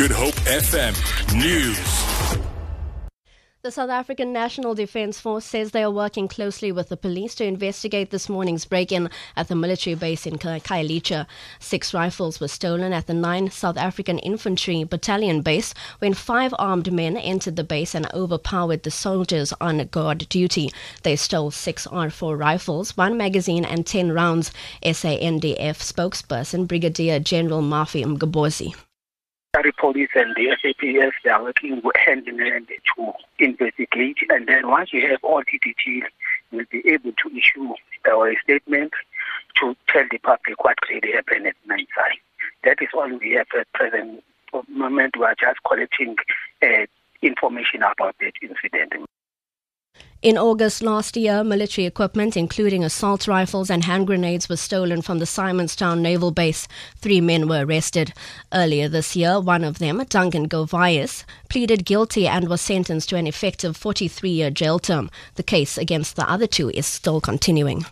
Good Hope FM News. The South African National Defence Force says they are working closely with the police to investigate this morning's break-in at the military base in Khayelitsha. Six rifles were stolen at the 9th South African Infantry Battalion base when five armed men entered the base and overpowered the soldiers on guard duty. They stole six R4 rifles, one magazine and 10 rounds, SANDF spokesperson Brigadier General Mafi Mgobozi. The police and the SAPS, they are working hand in hand to investigate. And then once you have all the details, you'll be able to issue our statement to tell the public what really happened at night time. That is all we have at present moment. We are just collecting uh, information about that incident. In August last year, military equipment, including assault rifles and hand grenades, was stolen from the Simonstown Naval Base. Three men were arrested. Earlier this year, one of them, Duncan Govias, pleaded guilty and was sentenced to an effective 43 year jail term. The case against the other two is still continuing.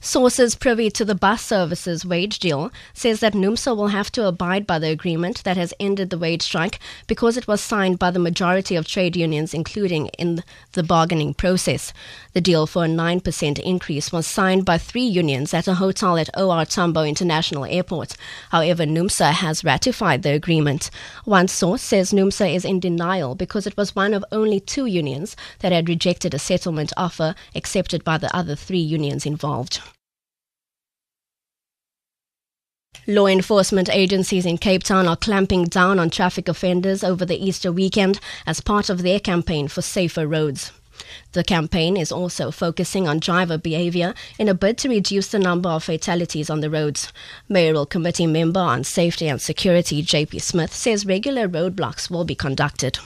Sources privy to the bus services wage deal says that NUMSA will have to abide by the agreement that has ended the wage strike because it was signed by the majority of trade unions, including in the bargaining process. The deal for a 9% increase was signed by three unions at a hotel at OR Tambo International Airport. However, NUMSA has ratified the agreement. One source says NUMSA is in denial because it was one of only two unions that had rejected a settlement offer accepted by the other three unions involved. Law enforcement agencies in Cape Town are clamping down on traffic offenders over the Easter weekend as part of their campaign for safer roads. The campaign is also focusing on driver behavior in a bid to reduce the number of fatalities on the roads. Mayoral Committee member on Safety and Security JP Smith says regular roadblocks will be conducted.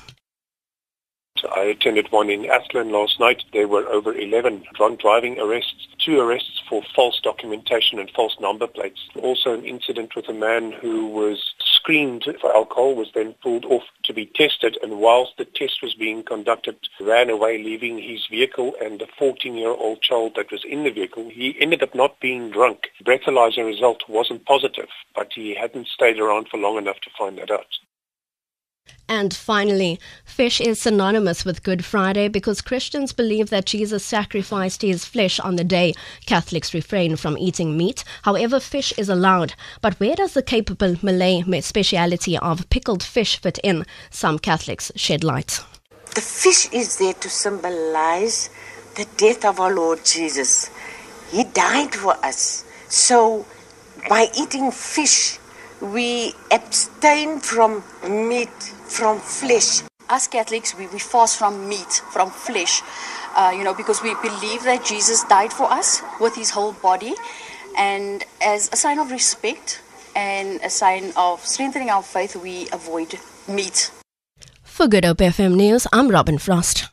I attended one in Athlone last night. There were over 11 drunk driving arrests, two arrests for false documentation and false number plates. Also an incident with a man who was screened for alcohol, was then pulled off to be tested, and whilst the test was being conducted, ran away, leaving his vehicle and the 14-year-old child that was in the vehicle. He ended up not being drunk. Breathalyzer result wasn't positive, but he hadn't stayed around for long enough to find that out. And finally, fish is synonymous with Good Friday because Christians believe that Jesus sacrificed his flesh on the day. Catholics refrain from eating meat. However, fish is allowed. But where does the Cape Malay speciality of pickled fish fit in? Some Catholics shed light. The fish is there to symbolize the death of our Lord Jesus. He died for us. So, by eating fish, we abstain from meat, from flesh. As Catholics, we, we fast from meat, from flesh, uh, you know, because we believe that Jesus died for us with his whole body. And as a sign of respect and a sign of strengthening our faith, we avoid meat. For Good Hope FM News, I'm Robin Frost.